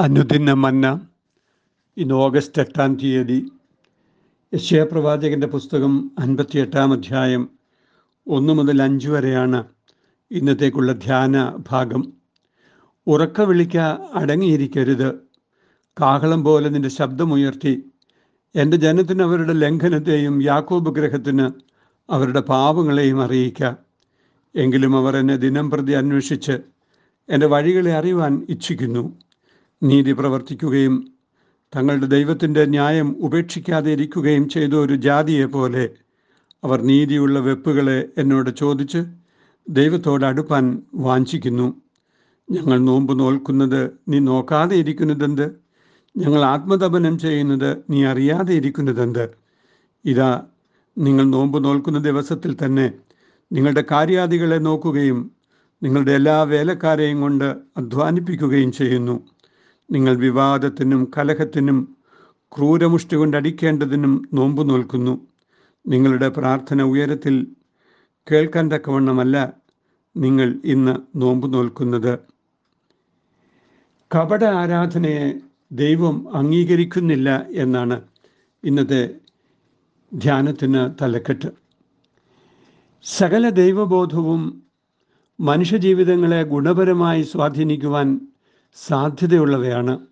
അനുദിന മന്ന ഇന്ന് ഓഗസ്റ്റ് എട്ടാം തീയതി യശയപ്രവാചകന്റെ പുസ്തകം അൻപത്തി എട്ടാം അധ്യായം ഒന്ന് മുതൽ അഞ്ച് വരെയാണ് ഇന്നത്തേക്കുള്ള ധ്യാന ഭാഗം. ഉറക്ക വിളിക്ക അടങ്ങിയിരിക്കരുത്. കാഹളം പോലെ നിന്റെ ശബ്ദമുയർത്തി. എന്റെ ജനത്തിന് അവരുടെ ലംഘനത്തെയും യാക്കോബ് ഗ്രഹത്തിന് അവരുടെ പാപങ്ങളെയും അറിയിക്കുക എങ്കിലും അവർ എന്നെ ദിനം പ്രതി അന്വേഷിച്ച് എന്റെ വഴികളെ അറിയുവാൻ ഇച്ഛിക്കുന്നു. നീതി പ്രവർത്തിക്കുകയും തങ്ങളുടെ ദൈവത്തിന്റെ ന്യായം ഉപേക്ഷിക്കാതെ ഇരിക്കുകയും ചെയ്ത ഒരു ജാതിയെ പോലെ അവർ നീതിയുള്ള വെപ്പുകളെ എന്നോട് ചോദിച്ച് ദൈവത്തോട് അടുപ്പാൻ വാഞ്ചിക്കുന്നു. ഞങ്ങൾ നോമ്പ് നോൽക്കുന്നത് നീ നോക്കാതെ ഇരിക്കുന്നതെന്ത്? ഞങ്ങൾ ആത്മതപനം ചെയ്യുന്നത് നീ അറിയാതെ ഇരിക്കുന്നതെന്ത്? ഇതാ നിങ്ങൾ നോമ്പ് നോൽക്കുന്ന ദിവസത്തിൽ തന്നെ നിങ്ങളുടെ കാര്യാദികളെ നോക്കുകയും നിങ്ങളുടെ എല്ലാ വേലക്കാരെയും കൊണ്ട് അധ്വാനിപ്പിക്കുകയും ചെയ്യുന്നു. നിങ്ങൾ വിവാദത്തിനും കലഹത്തിനും ക്രൂരമുഷ്ടി കൊണ്ടടിക്കേണ്ടതിനും നോമ്പ് നോൽക്കുന്നു. നിങ്ങളുടെ പ്രാർത്ഥന ഉയരത്തിൽ കേൾക്കാൻ തക്കവണ്ണമല്ല നിങ്ങൾ ഇന്ന് നോമ്പു നോൽക്കുന്നത്. കപട ആരാധനയെ ദൈവം അംഗീകരിക്കുന്നില്ല എന്നാണ് ഇന്നത്തെ ധ്യാനത്തിന് തലക്കെട്ട്. സകല ദൈവബോധവും മനുഷ്യജീവിതങ്ങളെ ഗുണപരമായി സ്വാധീനിക്കുവാൻ സാധ്യതയുള്ളവയാണ്.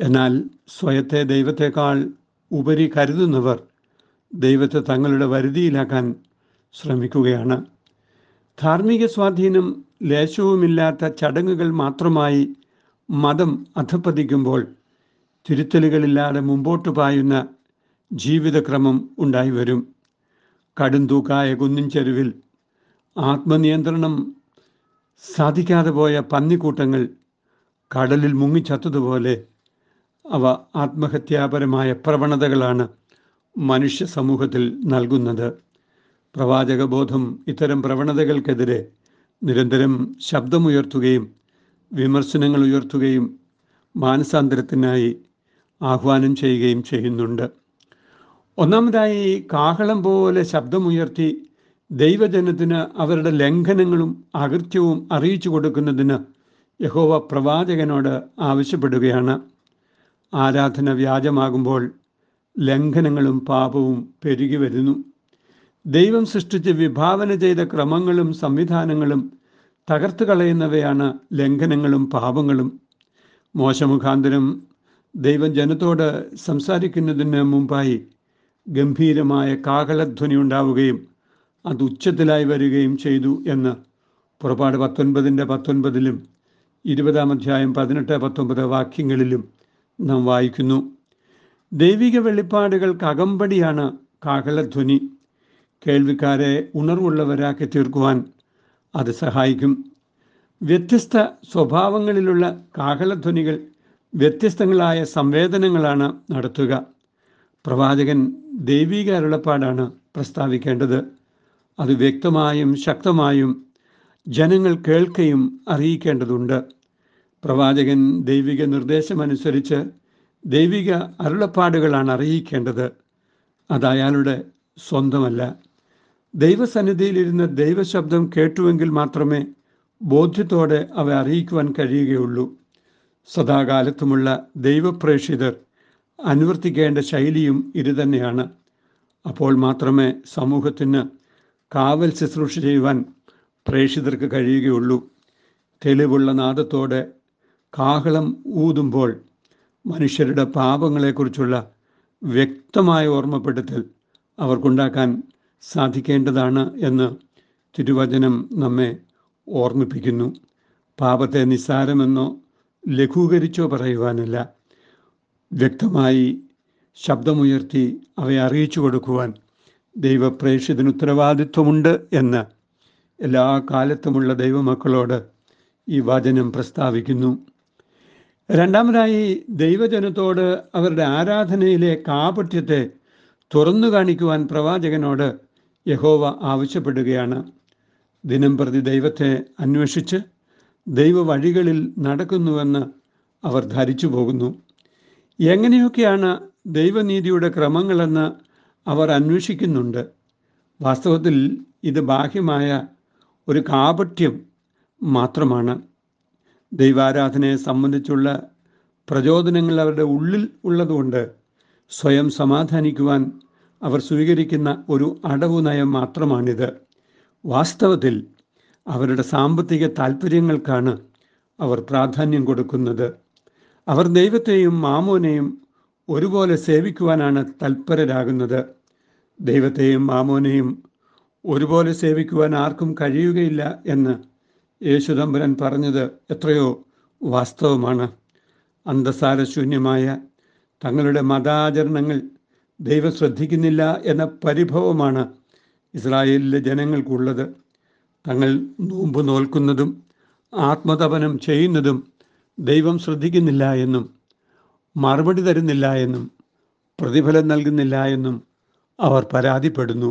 എന്നാൽ സ്വയത്തെ ദൈവത്തെക്കാൾ ഉപരി കരുതുന്നവർ ദൈവത്തെ തങ്ങളുടെ വരുതിയിലാക്കാൻ ശ്രമിക്കുകയാണ്. ധാർമ്മിക സ്വാധീനം ലേശവുമില്ലാത്ത ചടങ്ങുകൾ മാത്രമായി മതം അധപ്പതിക്കുമ്പോൾ തിരുത്തലുകളില്ലാതെ മുമ്പോട്ട് പായുന്ന ജീവിതക്രമം ഉണ്ടായി വരും. കടുംതൂക്കായ കുന്നിൻ ചെരുവിൽ ആത്മനിയന്ത്രണം സാധിക്കാതെ പോയ പന്നിക്കൂട്ടങ്ങൾ കടലിൽ മുങ്ങിച്ചത്തതുപോലെ അവ ആത്മഹത്യാപരമായ പ്രവണതകളാണ് മനുഷ്യ സമൂഹത്തിൽ നൽകുന്നത്. പ്രവാചകബോധം ഇത്തരം പ്രവണതകൾക്കെതിരെ നിരന്തരം ശബ്ദമുയർത്തുകയും വിമർശനങ്ങൾ ഉയർത്തുകയും മാനസാന്തരത്തിനായി ആഹ്വാനം ചെയ്യുകയും ചെയ്യുന്നുണ്ട്. ഒന്നാമതായി കാഹളം പോലെ ശബ്ദമുയർത്തി ദൈവജനത്തിന് അവരുടെ ലംഘനങ്ങളും അകൃത്യവും അറിയിച്ചു കൊടുക്കുന്നതിന് യഹോവ പ്രവാചകനോട് ആവശ്യപ്പെടുകയാണ്. ആരാധന വ്യാജമാകുമ്പോൾ ലംഘനങ്ങളും പാപവും പെരുകി വരുന്നു. ദൈവം സൃഷ്ടിച്ച് വിഭാവന ചെയ്ത ക്രമങ്ങളും സംവിധാനങ്ങളും തകർത്തു കളയുന്നവയാണ് ലംഘനങ്ങളും പാപങ്ങളും. മോശമുഖാന്തരം ദൈവം ജനത്തോട് സംസാരിക്കുന്നതിന് മുമ്പായി ഗംഭീരമായ കാഹളധ്വനി ഉണ്ടാവുകയും അത് ഉച്ചത്തിലായി വരികയും ചെയ്തു എന്ന്. പുറപ്പാട് പത്തൊൻപതിന്റെ പത്തൊൻപതിലും ഇരുപതാം അധ്യായം പതിനെട്ട് പത്തൊമ്പത് വാക്യങ്ങളിലും നാം വായിക്കുന്നു. ദൈവിക വെളിപ്പാടുകൾക്ക് അകമ്പടിയാണ് കാഹളധ്വനി. കേൾവിക്കാരെ ഉണർവുള്ളവരാക്കി തീർക്കുവാൻ അത് സഹായിക്കും. വ്യത്യസ്ത സ്വഭാവങ്ങളിലുള്ള കാഹളധ്വനികൾ വ്യത്യസ്തങ്ങളായ സംവേദനങ്ങളാണ് നടത്തുക. പ്രവാചകൻ ദൈവിക അരുളപ്പാടാണ് പ്രസ്താവിക്കേണ്ടത്. അത് വ്യക്തമായും ശക്തമായും ജനങ്ങൾ കേൾക്കുകയും അറിയിക്കേണ്ടതുണ്ട്. പ്രവാചകൻ ദൈവിക നിർദ്ദേശമനുസരിച്ച് ദൈവിക അരുളപ്പാടുകളാണ് അറിയിക്കേണ്ടത്. അത് അയാളുടെ സ്വന്തമല്ല. ദൈവസന്നിധിയിലിരുന്ന് ദൈവശബ്ദം കേട്ടുവെങ്കിൽ മാത്രമേ ബോധ്യത്തോടെ അവ അറിയിക്കുവാൻ കഴിയുകയുള്ളൂ. സദാകാലത്തുമുള്ള ദൈവപ്രേക്ഷിതർ അനുവർത്തിക്കേണ്ട ശൈലിയും ഇതുതന്നെയാണ്. അപ്പോൾ മാത്രമേ സമൂഹത്തിന് കാവൽ ശുശ്രൂഷ ചെയ്യുവാൻ പ്രേക്ഷിതർക്ക് കഴിയുകയുള്ളൂ. തെളിവുള്ള നാദത്തോടെ കാഹളം ഊതുമ്പോൾ മനുഷ്യരുടെ പാപങ്ങളെക്കുറിച്ചുള്ള വ്യക്തമായ ഓർമ്മപ്പെടുത്തൽ അവർക്കുണ്ടാക്കാൻ സാധിക്കേണ്ടതാണ് എന്ന് തിരുവചനം നമ്മെ ഓർമ്മിപ്പിക്കുന്നു. പാപത്തെ നിസ്സാരമെന്നോ ലഘൂകരിച്ചോ പറയുവാനല്ല. വ്യക്തമായി ശബ്ദമുയർത്തി അവയെ അറിയിച്ചു കൊടുക്കുവാൻ ദൈവപ്രേക്ഷിതന് ഉത്തരവാദിത്വമുണ്ട് എന്ന് എല്ലാ കാലത്തുമുള്ള ദൈവമക്കളോട് ഈ വചനം പ്രസ്താവിക്കുന്നു. രണ്ടാമതായി ദൈവജനത്തോട് അവരുടെ ആരാധനയിലെ കാപട്യത്തെ തുറന്നു കാണിക്കുവാൻ പ്രവാചകനോട് യഹോവ ആവശ്യപ്പെടുകയാണ്. ദിനം പ്രതി ദൈവത്തെ അന്വേഷിച്ച് ദൈവ വഴികളിൽ നടക്കുന്നുവെന്ന് അവർ ധരിച്ചു പോകുന്നു. എങ്ങനെയൊക്കെയാണ് ദൈവനീതിയുടെ ക്രമങ്ങളെന്ന് അവർ അന്വേഷിക്കുന്നുണ്ട്. വാസ്തവത്തിൽ ഇത് ബാഹ്യമായ ഒരു കാപട്യം മാത്രമാണ്. ദൈവാരാധനയെ സംബന്ധിച്ചുള്ള പ്രചോദനങ്ങൾ അവരുടെ ഉള്ളിൽ ഉള്ളതുകൊണ്ട് സ്വയം സമാധാനിക്കുവാൻ അവർ സ്വീകരിക്കുന്ന ഒരു അടവു നയം മാത്രമാണിത്. വാസ്തവത്തിൽ അവരുടെ സാമ്പത്തിക താൽപ്പര്യങ്ങൾക്കാണ് അവർ പ്രാധാന്യം കൊടുക്കുന്നത്. അവർ ദൈവത്തെയും മാമോനെയും ഒരുപോലെ സേവിക്കുവാനാണ് തൽപരരാകുന്നത്. ദൈവത്തെയും മാമോനെയും ഒരുപോലെ സേവിക്കുവാൻ ആർക്കും കഴിയുകയില്ല എന്ന് യേശുദമ്പുരൻ പറഞ്ഞത് എത്രയോ വാസ്തവമാണ്. അന്തസാരശൂന്യമായ തങ്ങളുടെ മതാചരണങ്ങൾ ദൈവം ശ്രദ്ധിക്കുന്നില്ല എന്ന പരിഭവമാണ് ഇസ്രായേലിലെ ജനങ്ങൾക്കുള്ളത്. തങ്ങൾ നോമ്പ് നോൽക്കുന്നതും ആത്മതപനം ചെയ്യുന്നതും ദൈവം ശ്രദ്ധിക്കുന്നില്ല എന്നും മറുപടി തരുന്നില്ല എന്നും പ്രതിഫലം നൽകുന്നില്ല എന്നും അവർ പരാതിപ്പെടുന്നു.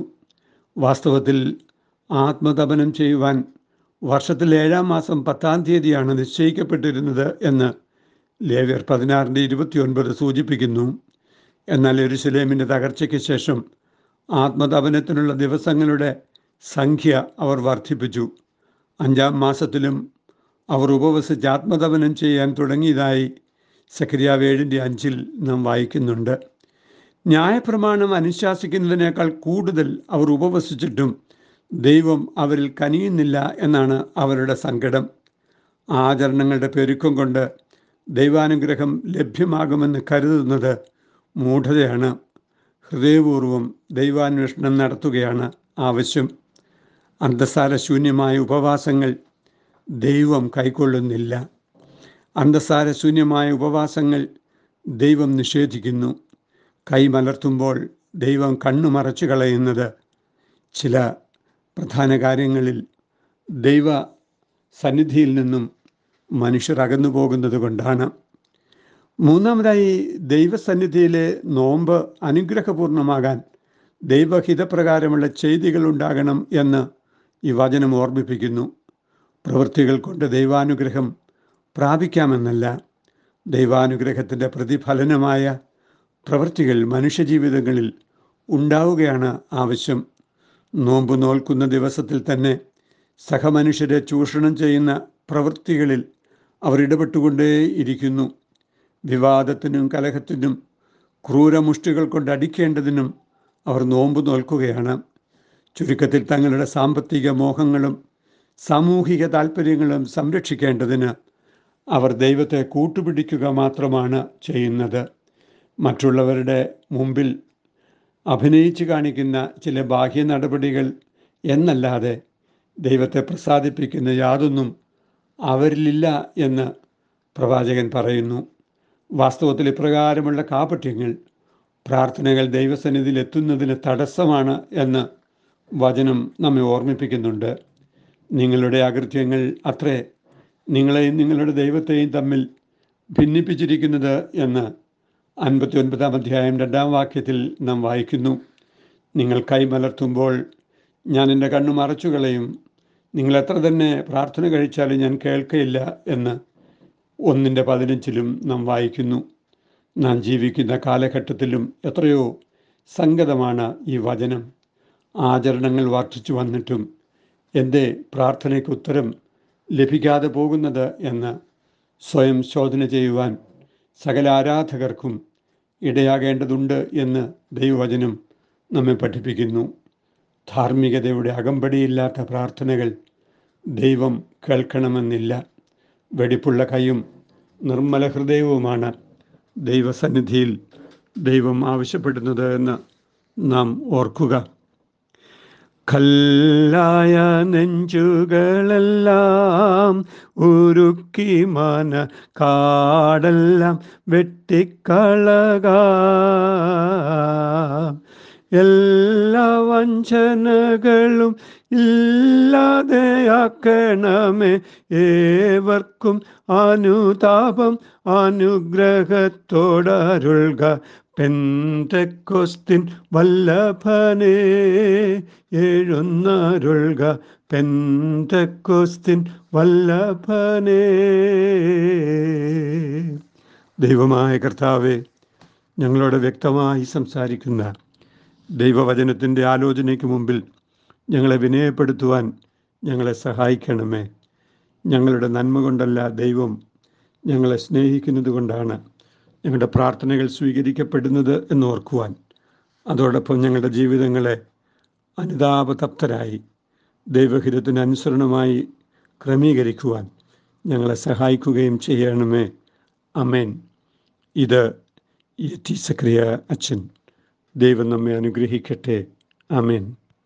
വാസ്തവത്തിൽ ആത്മതപനം ചെയ്യുവാൻ വർഷത്തിൽ ഏഴാം മാസം പത്താം തീയതിയാണ് നിശ്ചയിക്കപ്പെട്ടിരുന്നത് എന്ന് ലേവ്യർ പതിനാറിന്റെ ഇരുപത്തിയൊൻപത് സൂചിപ്പിക്കുന്നു. എന്നാൽ എരുസലേമിന്റെ തകർച്ചയ്ക്ക് ശേഷം ആത്മതപനത്തിനുള്ള ദിവസങ്ങളുടെ സംഖ്യ അവർ വർദ്ധിപ്പിച്ചു. അഞ്ചാം മാസത്തിലും അവർ ഉപവസിച്ച് ആത്മതപനം ചെയ്യാൻ തുടങ്ങിയതായി സക്രിയാവ് ഏഴിന്റെ അഞ്ചിൽ നാം വായിക്കുന്നുണ്ട്. ന്യായപ്രമാണം അനുശാസിക്കുന്നതിനേക്കാൾ കൂടുതൽ അവർ ഉപവസിച്ചിട്ടും ദൈവം അവരിൽ കനിയുന്നില്ല എന്നാണ് അവരുടെ സങ്കടം. ആചരണങ്ങളുടെ പെരുക്കം കൊണ്ട് ദൈവാനുഗ്രഹം ലഭ്യമാകുമെന്ന് കരുതുന്നത് മൂഢതയാണ്. ഹൃദയപൂർവം ദൈവാന്വേഷണം നടത്തുകയാണ് ആവശ്യം. അന്തസാര ശൂന്യമായ ഉപവാസങ്ങൾ ദൈവം കൈക്കൊള്ളുന്നില്ല. അന്തസാര ശൂന്യമായ ഉപവാസങ്ങൾ ദൈവം നിഷേധിക്കുന്നു. കൈമലർത്തുമ്പോൾ ദൈവം കണ്ണു മറച്ചു കളയുന്നത് ചില പ്രധാന കാര്യങ്ങളിൽ ദൈവ സന്നിധിയിൽ നിന്നും മനുഷ്യർ അകന്നു പോകുന്നത് കൊണ്ടാണ്. മൂന്നാമതായി ദൈവസന്നിധിയിലെ നോമ്പ് അനുഗ്രഹപൂർണമാകാൻ ദൈവഹിതപ്രകാരമുള്ള ചെയ്തികൾ ഉണ്ടാകണം എന്ന് ഈ വചനം ഓർമ്മിപ്പിക്കുന്നു. പ്രവൃത്തികൾ കൊണ്ട് ദൈവാനുഗ്രഹം പ്രാപിക്കാമെന്നല്ല ദൈവാനുഗ്രഹത്തിന്റെ പ്രതിഫലനമായ പ്രവൃത്തികൾ മനുഷ്യജീവിതങ്ങളിൽ ഉണ്ടാവുകയാണ് ആവശ്യം. നോമ്പ് നോൽക്കുന്ന ദിവസത്തിൽ തന്നെ സഹമനുഷ്യരെ ചൂഷണം ചെയ്യുന്ന പ്രവൃത്തികളിൽ അവർ ഇടപെട്ടുകൊണ്ടേയിരിക്കുന്നു വിവാദത്തിനും കലഹത്തിനും ക്രൂരമുഷ്ടികൾ കൊണ്ട് അടിക്കേണ്ടതിനും അവർ നോമ്പ് നോൽക്കുകയാണ്. ചുരുക്കത്തിൽ തങ്ങളുടെ സാമ്പത്തിക മോഹങ്ങളും സാമൂഹിക താല്പര്യങ്ങളും സംരക്ഷിക്കേണ്ടതിന് അവർ ദൈവത്തെ കൂട്ടുപിടിക്കുക മാത്രമാണ് ചെയ്യുന്നത്. മറ്റുള്ളവരുടെ മുമ്പിൽ അഭിനയിച്ച് കാണിക്കുന്ന ചില ബാഹ്യ നടപടികൾ എന്നല്ലാതെ ദൈവത്തെ പ്രസാദിപ്പിക്കുന്ന യാതൊന്നും അവരിലില്ല എന്ന് പ്രവാചകൻ പറയുന്നു. വാസ്തവത്തിൽ ഇപ്രകാരമുള്ള കാപട്യങ്ങൾ പ്രാർത്ഥനകൾ ദൈവസന്നിധിയിൽ എത്തുന്നതിന് തടസ്സമാണ് എന്ന് വചനം നമ്മെ ഓർമ്മിപ്പിക്കുന്നുണ്ട്. നിങ്ങളുടെ അകൃത്യങ്ങൾ അത്രേ നിങ്ങളെയും നിങ്ങളുടെ ദൈവത്തെയും തമ്മിൽ ഭിന്നിപ്പിച്ചിരിക്കുന്നത് എന്ന് അൻപത്തി ഒൻപതാം അധ്യായം രണ്ടാം വാക്യത്തിൽ നാം വായിക്കുന്നു. നിങ്ങൾ കൈമലർത്തുമ്പോൾ ഞാൻ എന്റെ കണ്ണു മറച്ചു കളയും നിങ്ങൾ എത്ര തന്നെ പ്രാർത്ഥന കഴിച്ചാലും ഞാൻ കേൾക്കയില്ല എന്ന് ഒന്നിന്റെ പതിനഞ്ചിലും നാം വായിക്കുന്നു. നാം ജീവിക്കുന്ന കാലഘട്ടത്തിലും എത്രയോ സംഗതമാണ് ഈ വചനം. ആചരണങ്ങൾ വർദ്ധിച്ചു വന്നിട്ടും എന്റെ പ്രാർത്ഥനയ്ക്ക് ഉത്തരം ലഭിക്കാതെ പോകുന്നത് എന്ന് സ്വയം ശോധന ചെയ്യുവാൻ സകല ആരാധകർക്കും ഇടയാകേണ്ടതുണ്ട് എന്ന് ദൈവവചനം നമ്മെ പഠിപ്പിക്കുന്നു. ധാർമ്മികതയുടെ അകമ്പടിയില്ലാത്ത പ്രാർത്ഥനകൾ ദൈവം കേൾക്കണമെന്നില്ല. വെടിപ്പുള്ള കൈയും നിർമ്മല ഹൃദയവുമാണ് ദൈവസന്നിധിയിൽ ദൈവം ആവശ്യപ്പെടുന്നത് എന്ന് നാം ഓർക്കുക. കല്ലായ നെഞ്ചുകളെല്ലാം ഉരുക്കി മന കാടെല്ലാം വെട്ടിക്കളക. എല്ലാ വഞ്ചനകളും ഇല്ലാതെയാക്കണമേ ഏവർക്കും അനുതാപം അനുഗ്രഹത്തോടരുൾക പെന്തക്കൊസ്തിൻ വല്ലഭനേ എഴുന്നരുൾക പെന്തക്കൊസ്തിൻ വല്ലഭനേ. ദൈവമായ കർത്താവെ ഞങ്ങളോട് വ്യക്തമായി സംസാരിക്കുന്ന ദൈവവചനത്തിന്റെ ആലോചനയ്ക്ക് മുമ്പിൽ ഞങ്ങളെ വിനയപ്പെടുത്തുവാൻ ഞങ്ങളെ സഹായിക്കണമേ. ഞങ്ങളുടെ നന്മ കൊണ്ടല്ല ദൈവം ഞങ്ങളെ സ്നേഹിക്കുന്നത് കൊണ്ടാണ് ഞങ്ങളുടെ പ്രാർത്ഥനകൾ സ്വീകരിക്കപ്പെടുന്നത് എന്ന് ഓർക്കുവാൻ. അതോടൊപ്പം ഞങ്ങളുടെ ജീവിതങ്ങളെ അനുതാപതപ്തരായി ദൈവഹിതത്തിന് അനുസരണമായി ക്രമീകരിക്കുവാൻ ഞങ്ങളെ സഹായിക്കുകയും ചെയ്യണമേ. അമേൻ ഇത് ടി സക്രിയ അച്ഛൻ. ദൈവം നമ്മെ അനുഗ്രഹിക്കട്ടെ. അമേൻ